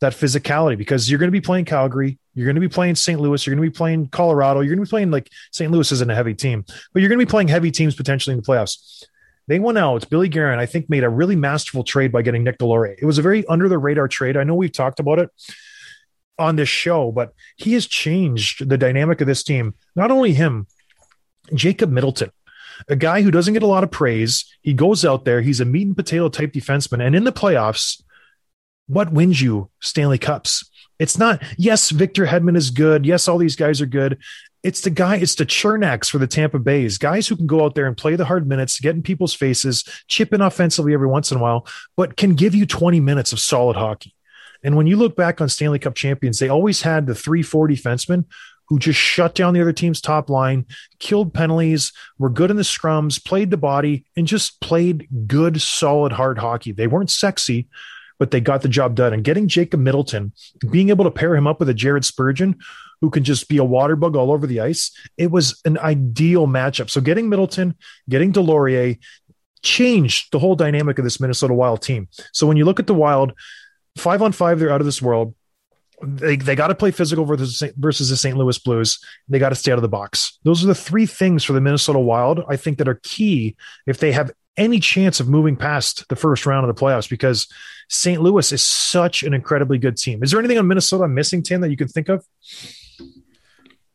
that physicality because you're going to be playing Calgary, you're going to be playing St. Louis, you're going to be playing Colorado, you're going to be playing like St. Louis isn't a heavy team, but you're going to be playing heavy teams potentially in the playoffs. They went out. Billy Guerin, I think, made a really masterful trade by getting Nick Deslauriers. It was a very under the radar trade. I know we've talked about it on this show, but he has changed the dynamic of this team. Not only him, Jacob Middleton, a guy who doesn't get a lot of praise. He goes out there, he's a meat and potato type defenseman. And in the playoffs, what wins you Stanley Cups? It's not, yes, Victor Hedman is good. Yes, all these guys are good. It's the guy, it's the Cernaks for the Tampa Bays, guys who can go out there and play the hard minutes, get in people's faces, chip in offensively every once in a while, but can give you 20 minutes of solid hockey. And when you look back on Stanley Cup champions, they always had the 3 4 defensemen who just shut down the other team's top line, killed penalties, were good in the scrums, played the body, and just played good, solid, hard hockey. They weren't sexy, but they got the job done. And getting Jacob Middleton, being able to pair him up with a Jared Spurgeon, who can just be a water bug all over the ice, it was an ideal matchup. So getting Middleton, getting Deslauriers changed the whole dynamic of this Minnesota Wild team. So when you look at the Wild, five on five, they're out of this world. They, they got to play physical versus, versus the St. Louis Blues. They got to stay out of the box. Those are the three things for the Minnesota Wild, I think, that are key if they have any chance of moving past the first round of the playoffs because St. Louis is such an incredibly good team. Is there anything on Minnesota I'm missing, Tim, that you can think of?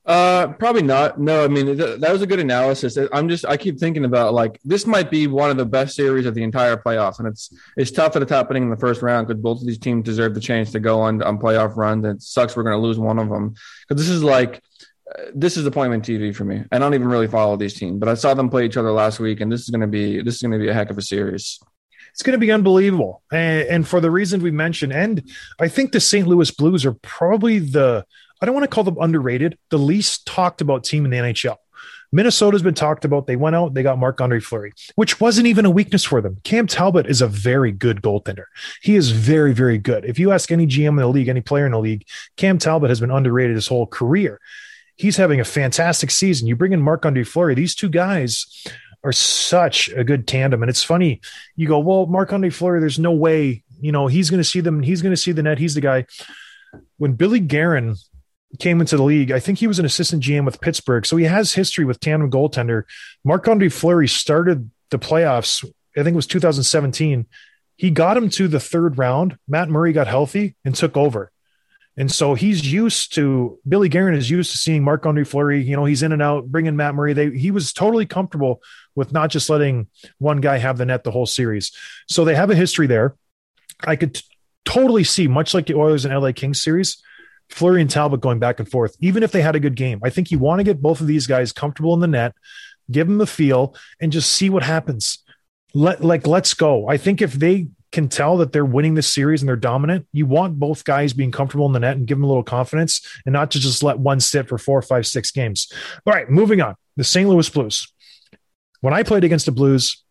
Uh, probably not. No, I mean th- that was a good analysis. I'm just I keep thinking about like this might be one of the best series of the entire playoffs, and it's it's tough that it's happening in the first round because both of these teams deserve the chance to go on on playoff runs. And it sucks we're going to lose one of them because this is like this is appointment TV for me. I don't even really follow these teams, but I saw them play each other last week, and this is going to be this is going to be a heck of a series. It's going to be unbelievable, and, and for the reasons we mentioned, and I think the St. Louis Blues are probably the I don't want to call them underrated, the least talked about team in the NHL. Minnesota's been talked about. They went out, they got Marc Andre Fleury, which wasn't even a weakness for them. Cam Talbot is a very good goaltender. He is very, very good. If you ask any GM in the league, any player in the league, Cam Talbot has been underrated his whole career. He's having a fantastic season. You bring in Marc Andre Fleury, these two guys are such a good tandem. And it's funny, you go, well, Marc Andre Fleury, there's no way, you know, he's going to see them, he's going to see the net, he's the guy. When Billy Guerin came into the league. I think he was an assistant GM with Pittsburgh, so he has history with tandem goaltender. Marc Andre Fleury started the playoffs. I think it was 2017. He got him to the third round. Matt Murray got healthy and took over. And so he's used to Billy Guerin is used to seeing Marc Andre Fleury. You know, he's in and out, bringing Matt Murray. They he was totally comfortable with not just letting one guy have the net the whole series. So they have a history there. I could t- totally see, much like the Oilers and LA Kings series, Fleury and Talbot going back and forth, even if they had a good game. I think you want to get both of these guys comfortable in the net, give them the feel, and just see what happens. Let like let's go. I think if they can tell that they're winning this series and they're dominant, you want both guys being comfortable in the net and give them a little confidence and not to just let one sit for four, five, six games. All right, moving on. The St. Louis Blues. When I played against the Blues,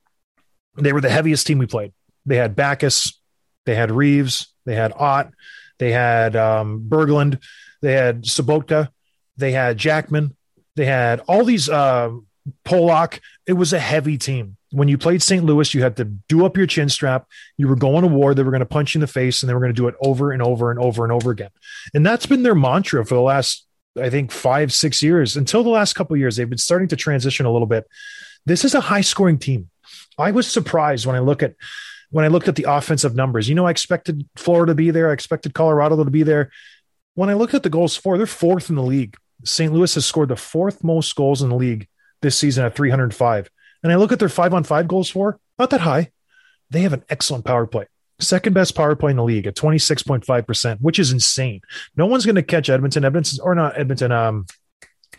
they were the heaviest team we played. They had Backes, they had Reaves, they had Ott, they had um, Berglund, they had Sobotka, they had Jackman, they had all these uh, Pollock. It was a heavy team. When you played St. Louis, you had to do up your chin strap. You were going to war. They were going to punch you in the face, and they were going to do it over and over and over and over again. And that's been their mantra for the last, I think, five, six years. Until the last couple years, they've been starting to transition a little bit. This is a high scoring team. I was surprised when I look at when I looked at the offensive numbers. You know, I expected Florida to be there. I expected Colorado to be there. When I looked at the goals for, they're fourth in the league. St. Louis has scored the fourth most goals in the league this season at 305. And I look at their five on five goals for, not that high. They have an excellent power play. Second best power play in the league at 26.5%, which is insane. No one's going to catch Edmonton, Edmonton, or not Edmonton, um,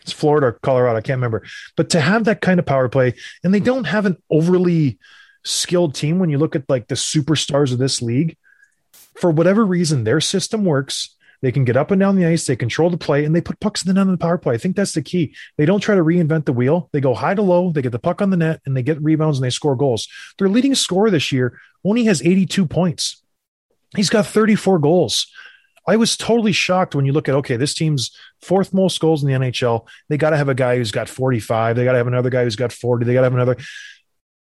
it's Florida or Colorado, I can't remember. But to have that kind of power play, and they don't have an overly skilled team when you look at like the superstars of this league. For whatever reason, their system works. They can get up and down the ice. They control the play, and they put pucks in the net on the power play. I think that's the key. They don't try to reinvent the wheel. They go high to low. They get the puck on the net, and they get rebounds and they score goals. Their leading scorer this year only has 82 points. He's got 34 goals. I was totally shocked when you look at okay, this team's fourth most goals in the NHL. They got to have a guy who's got 45. They got to have another guy who's got 40. They got to have another.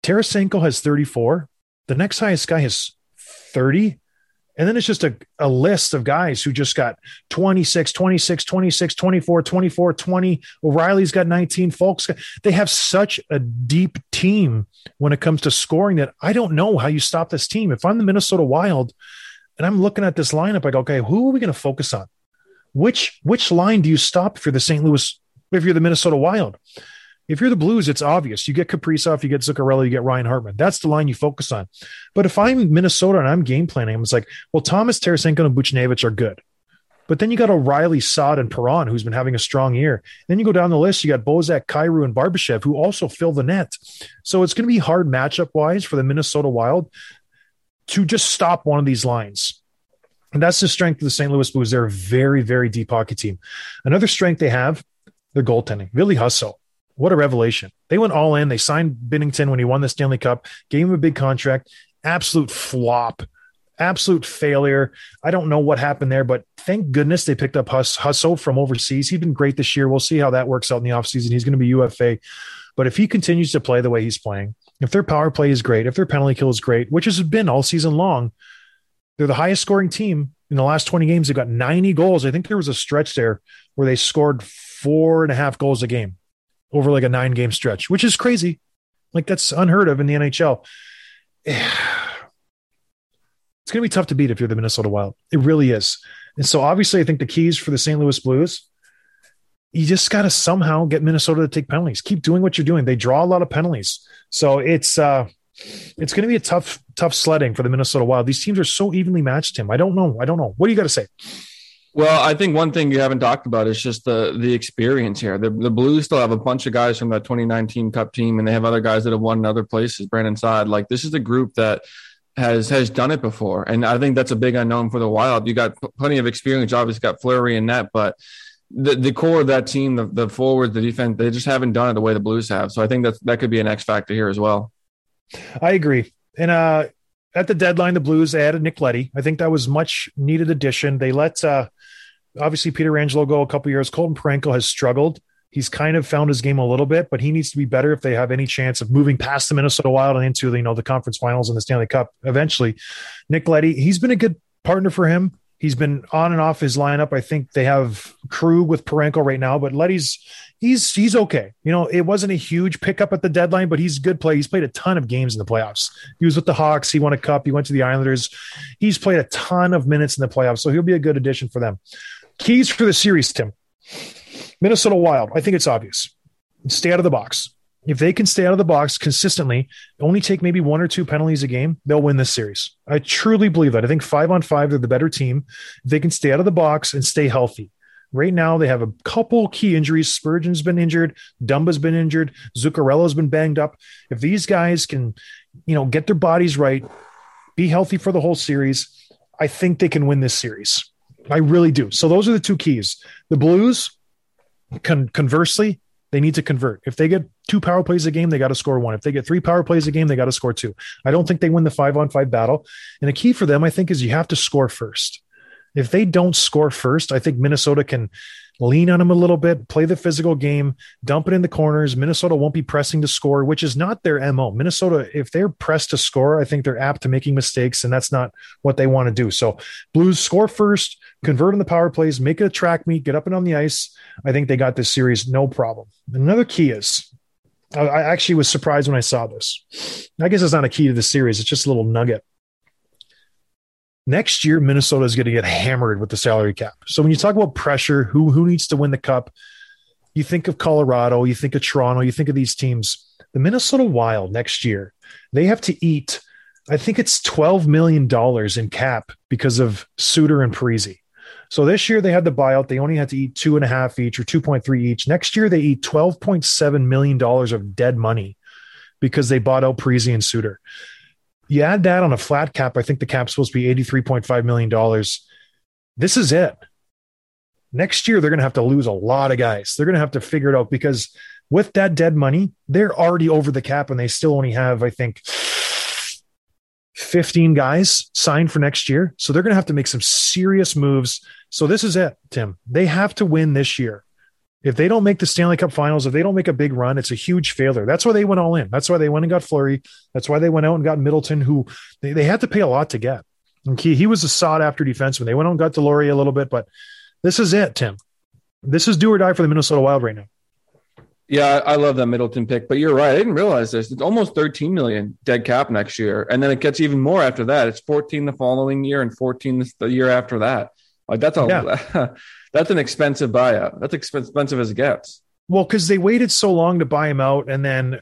Tarasenko has 34. The next highest guy has 30. And then it's just a, a list of guys who just got 26, 26, 26, 24, 24, 20. O'Reilly's got 19. Folks, they have such a deep team when it comes to scoring that I don't know how you stop this team. If I'm the Minnesota Wild and I'm looking at this lineup, I go, okay, who are we going to focus on? Which which line do you stop if you're the St. Louis, if you're the Minnesota Wild? If you're the Blues, it's obvious. You get Kaprizov, you get Zuccarello, you get Ryan Hartman. That's the line you focus on. But if I'm Minnesota and I'm game planning, I'm like, well, Thomas Tarasenko and Buchnevich are good. But then you got O'Reilly, Saad, and Perron, who's been having a strong year. Then you go down the list, you got Bozak, Kyrou, and Barbashev, who also fill the net. So it's going to be hard matchup wise for the Minnesota Wild to just stop one of these lines. And that's the strength of the St. Louis Blues. They're a very, very deep hockey team. Another strength they have, their goaltending. Ville Husso what a revelation. They went all in. They signed Binnington when he won the Stanley Cup, gave him a big contract. Absolute flop, absolute failure. I don't know what happened there, but thank goodness they picked up Hus- Husso from overseas. He's been great this year. We'll see how that works out in the offseason. He's going to be UFA. But if he continues to play the way he's playing, if their power play is great, if their penalty kill is great, which has been all season long, they're the highest scoring team in the last 20 games. They've got 90 goals. I think there was a stretch there where they scored four and a half goals a game over like a nine game stretch, which is crazy. Like that's unheard of in the NHL. It's going to be tough to beat if you're the Minnesota Wild. It really is. And so obviously, I think the keys for the St. Louis Blues you just got to somehow get Minnesota to take penalties. Keep doing what you're doing. They draw a lot of penalties. So it's uh it's going to be a tough tough sledding for the Minnesota Wild. These teams are so evenly matched, Tim. I don't know. I don't know. What do you got to say? Well, I think one thing you haven't talked about is just the the experience here. The, the Blues still have a bunch of guys from that 2019 Cup team, and they have other guys that have won in other places. Brandon Saad, like this is a group that has has done it before, and I think that's a big unknown for the Wild. You got plenty of experience. Obviously, got Fleury and net, but the, the core of that team, the, the forwards, the defense, they just haven't done it the way the Blues have. So I think that that could be an X factor here as well. I agree. And uh, at the deadline, the Blues added Nick Leddy. I think that was much needed addition. They let uh, obviously Pietrangelo go a couple years. Colton Parayko has struggled. He's kind of found his game a little bit, but he needs to be better if they have any chance of moving past the Minnesota Wild and into you know the conference finals and the Stanley Cup eventually. Nick Leddy, he's been a good partner for him. He's been on and off his lineup. I think they have Krug with Parayko right now, but Leddy's he's he's okay. You know, it wasn't a huge pickup at the deadline, but he's a good play. He's played a ton of games in the playoffs. He was with the Hawks. He won a cup. He went to the Islanders. He's played a ton of minutes in the playoffs, so he'll be a good addition for them. Keys for the series, Tim. Minnesota Wild. I think it's obvious. Stay out of the box. If they can stay out of the box consistently, only take maybe one or two penalties a game, they'll win this series. I truly believe that. I think five on five, they're the better team. If they can stay out of the box and stay healthy. Right now, they have a couple key injuries. Spurgeon's been injured. Dumba's been injured. Zuccarello's been banged up. If these guys can, you know, get their bodies right, be healthy for the whole series, I think they can win this series. I really do. So those are the two keys. The Blues, con- conversely, they need to convert. If they get two power plays a game, they got to score one. If they get three power plays a game, they got to score two. I don't think they win the five on five battle. And the key for them, I think, is you have to score first. If they don't score first, I think Minnesota can lean on them a little bit, play the physical game, dump it in the corners. Minnesota won't be pressing to score, which is not their MO. Minnesota, if they're pressed to score, I think they're apt to making mistakes, and that's not what they want to do. So, Blues score first, convert in the power plays, make it a track meet, get up and on the ice. I think they got this series no problem. Another key is I actually was surprised when I saw this. I guess it's not a key to the series, it's just a little nugget next year Minnesota is going to get hammered with the salary cap. So when you talk about pressure, who who needs to win the cup? You think of Colorado, you think of Toronto, you think of these teams. The Minnesota Wild next year, they have to eat I think it's $12 million in cap because of Suter and Parise. So this year they had the buyout. They only had to eat two and a half each or 2.3 each. Next year they eat $12.7 million of dead money because they bought out Parise and Suter. You add that on a flat cap, I think the cap's supposed to be $83.5 million. This is it. Next year, they're going to have to lose a lot of guys. They're going to have to figure it out because with that dead money, they're already over the cap and they still only have, I think, 15 guys signed for next year. So they're going to have to make some serious moves. So this is it, Tim. They have to win this year. If they don't make the Stanley Cup finals, if they don't make a big run, it's a huge failure. That's why they went all in. That's why they went and got Fleury. That's why they went out and got Middleton, who they, they had to pay a lot to get. And he, he was a sought after defenseman. They went out and got Deslauriers a little bit, but this is it, Tim. This is do or die for the Minnesota Wild right now. Yeah, I love that Middleton pick, but you're right. I didn't realize this. It's almost 13 million dead cap next year, and then it gets even more after that. It's 14 the following year and 14 the year after that. Like that's a yeah. that's an expensive buyout. That's expensive as it gets. Well, because they waited so long to buy him out, and then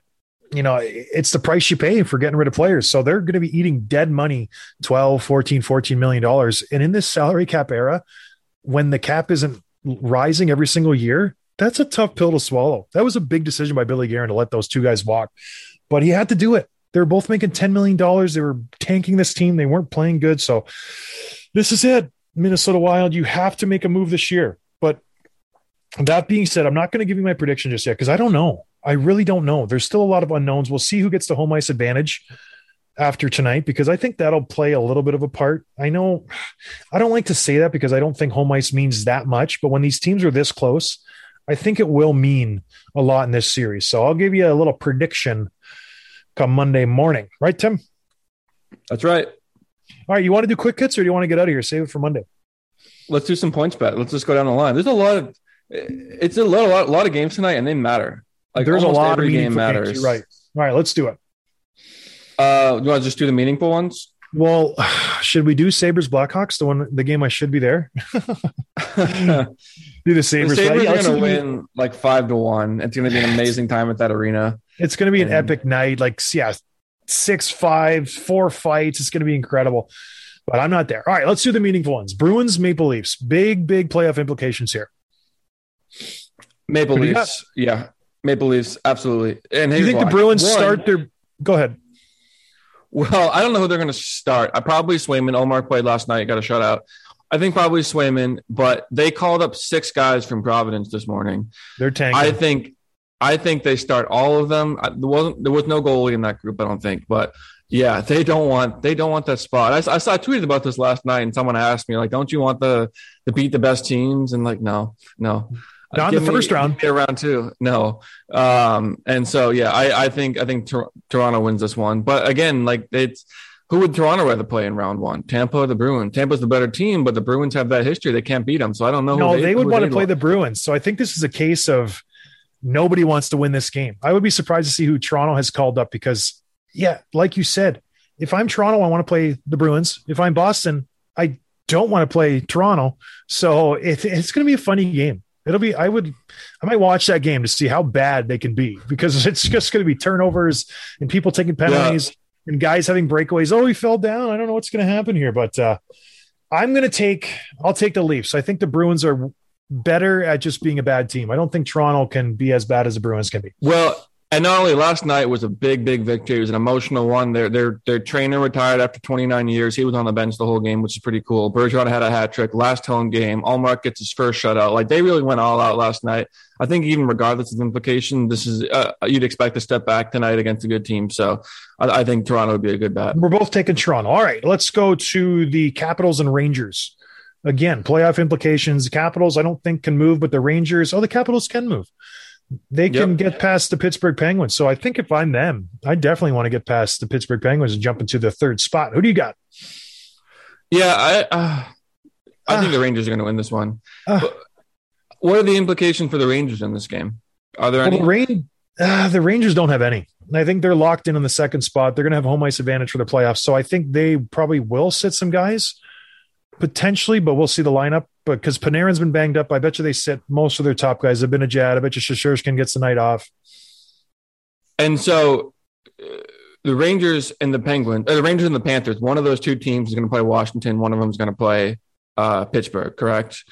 you know it's the price you pay for getting rid of players. So they're going to be eating dead money, 12, 14, 14 million dollars. And in this salary cap era, when the cap isn't rising every single year, that's a tough pill to swallow. That was a big decision by Billy Guerin to let those two guys walk, but he had to do it. They were both making $10 million. They were tanking this team. They weren't playing good. So this is it. Minnesota Wild, you have to make a move this year. But that being said, I'm not going to give you my prediction just yet because I don't know. I really don't know. There's still a lot of unknowns. We'll see who gets the home ice advantage after tonight because I think that'll play a little bit of a part. I know I don't like to say that because I don't think home ice means that much, but when these teams are this close, I think it will mean a lot in this series. So I'll give you a little prediction come Monday morning. Right, Tim? That's right. All right, you want to do quick hits or do you want to get out of here? Save it for Monday. Let's do some PointsBet. Let's just go down the line. There's a lot of it's a lot, a lot, a lot of games tonight, and they matter. Like there's a lot every of game matters. Games. Right. All right, let's do it. Uh, you want to just do the meaningful ones? Well, should we do Sabres Blackhawks? The one, the game I should be there. Do the Sabres. Sabres Yeah, are going to win like five to one. It's going to be an amazing time at that arena. It's going to be an And- epic night. Like, yeah, six, five, four fights. It's going to be incredible. But I'm not there. All right, let's do the meaningful ones. Bruins, Maple Leafs. Big, big playoff implications here. Maple Who do you Leafs, yeah, Maple Leafs, absolutely. And Do you think the. Bruins One, start their? Go ahead. Well, I don't know who they're going to start. I probably Swayman. Omar played last night, got a shutout. I think probably Swayman, but they called up six guys from Providence this morning. They're tanking. I think, I think they start all of them. I, there wasn't there was no goalie in that group, I don't think, but yeah, they don't want they don't want that spot. I, I saw I tweeted about this last night, and someone asked me like, "Don't you want the to beat the best teams?" And like, no, no. Not in Give the first round. me a round two. No. Um, and so yeah, I, I think I think Tor- Toronto wins this one. But again, like it's who would Toronto rather play in round one? Tampa or the Bruins? Tampa's the better team, but the Bruins have that history. They can't beat them. So I don't know. who no, they, would who want to play want. the Bruins. So I think this is a case of nobody wants to win this game. I would be surprised to see who Toronto has called up because, yeah, like you said, if I'm Toronto, I want to play the Bruins. If I'm Boston, I don't want to play Toronto. So it, it's going to be a funny game. It'll be, I would, I might watch that game to see how bad they can be because it's just going to be turnovers and people taking penalties and guys having breakaways. Oh, he fell down. I don't know what's going to happen here, but, uh, I'm going to take, I'll take the Leafs. I think the Bruins are better at just being a bad team. I don't think Toronto can be as bad as the Bruins can be. Well, and not only last night was a big, big victory. It was an emotional one. Their their their trainer retired after 29 years. He was on the bench the whole game, which is pretty cool. Bergeron had a hat trick. Last home game, Ullmark gets his first shutout. Like they really went all out last night. I think even regardless of implication, this is uh, you'd expect a step back tonight against a good team. So I, I think Toronto would be a good bet. We're both taking Toronto. All right, let's go to the Capitals and Rangers. Again, playoff implications. The Capitals, I don't think can move, but the Rangers, oh, the Capitals can move. They can Yep. get past the Pittsburgh Penguins. So I think if I'm them, I definitely want to get past the Pittsburgh Penguins and jump into the third spot. Who do you got? Yeah, I uh, I Ah. think the Rangers are going to win this one. Ah. But what are the implications for the Rangers in this game? Are there Well, any? the, Rain, uh, the Rangers don't have any. I think they're locked in on the second spot. They're going to have home ice advantage for the playoffs. So I think they probably will sit some guys potentially, but we'll see the lineup. But because Panarin's been banged up, I bet you they sit most of their top guys. They've been a Jad. I bet you Shesterkin gets the night off. And so uh, the Rangers and the Penguins, uh, the Rangers and the Panthers, one of those two teams is going to play Washington. One of them is going to play uh, Pittsburgh, correct?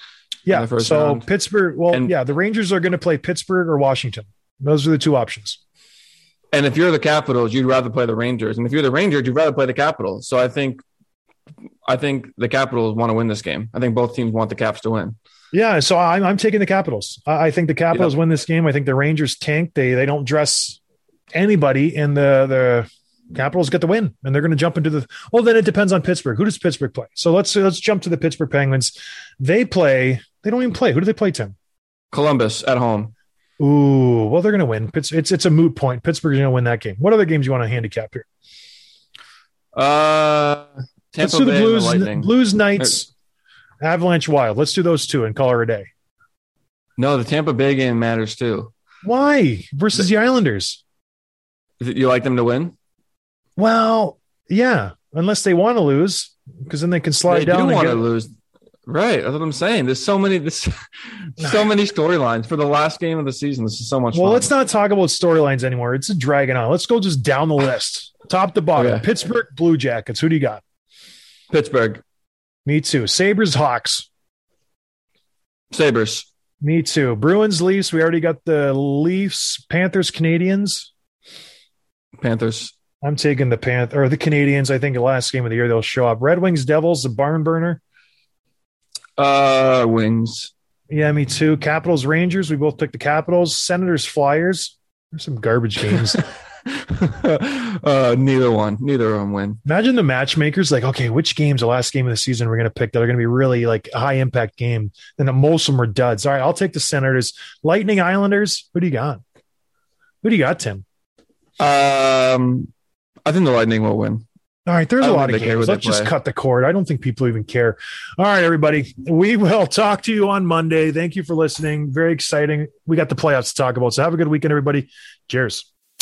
Yeah. So round. Pittsburgh, well, And- yeah, the Rangers are going to play Pittsburgh or Washington. Those are the two options. And if you're the Capitals, you'd rather play the Rangers. And if you're the Rangers, you'd rather play the Capitals. So I think, I think the Capitals want to win this game. I think both teams want the Caps to win. Yeah, so I'm, I'm taking the Capitals. I I think the Capitals win this game. I think the Rangers tank. They they don't dress anybody, and the the Capitals get the win, and they're going to jump into the. Well, then it depends on Pittsburgh. Who does Pittsburgh play? So let's let's jump to the Pittsburgh Penguins. They play. They don't even play. Who do they play, Tim? Columbus at home. Ooh, well, they're going to win. Pitts, it's it's a moot point. Pittsburgh's going to win that game. What other games you want to handicap here? Uh, let's Tampa do the Bay Blues, Lightning. Blues, Knights, Avalanche, Wild. Let's do those two and call her a day. No, the Tampa Bay game matters too. Why versus the Islanders? You like them to win? Well, yeah, unless they want to lose, because then they can slide they down. do and want get- to lose. Right, that's what I'm saying. There's so many, this, so many storylines for the last game of the season. This is so much Well, fun. let's not talk about storylines anymore. It's a dragging on. Let's go just down the list, top to bottom. Okay. Pittsburgh Blue Jackets. Who do you got? Pittsburgh Me too. Sabres Hawks. Sabres. Me too. Bruins Leafs. We already got the Leafs. Panthers Canadiens. Panthers. I'm taking the Panth or the Canadiens. I think the last game of the year they'll show up. Red Wings Devils. The barn burner. Uh, Wings. Yeah, me too. Capitals Rangers. We both took the Capitals. Senators Flyers. There's some garbage games. uh, neither one. Neither of them win. Imagine the matchmakers like, okay, which game's the last game of the season we're going to pick that are going to be really like a high impact game? Then most of them are duds. All right, I'll take the Senators. Lightning Islanders. Who do you got? Who do you got, Tim? Um, I think the Lightning will win. All right, there's a lot of games. Let's just play. cut the cord. I don't think people even care. All right, everybody. We will talk to you on Monday. Thank you for listening. Very exciting. We got the playoffs to talk about. So have a good weekend, everybody. Cheers.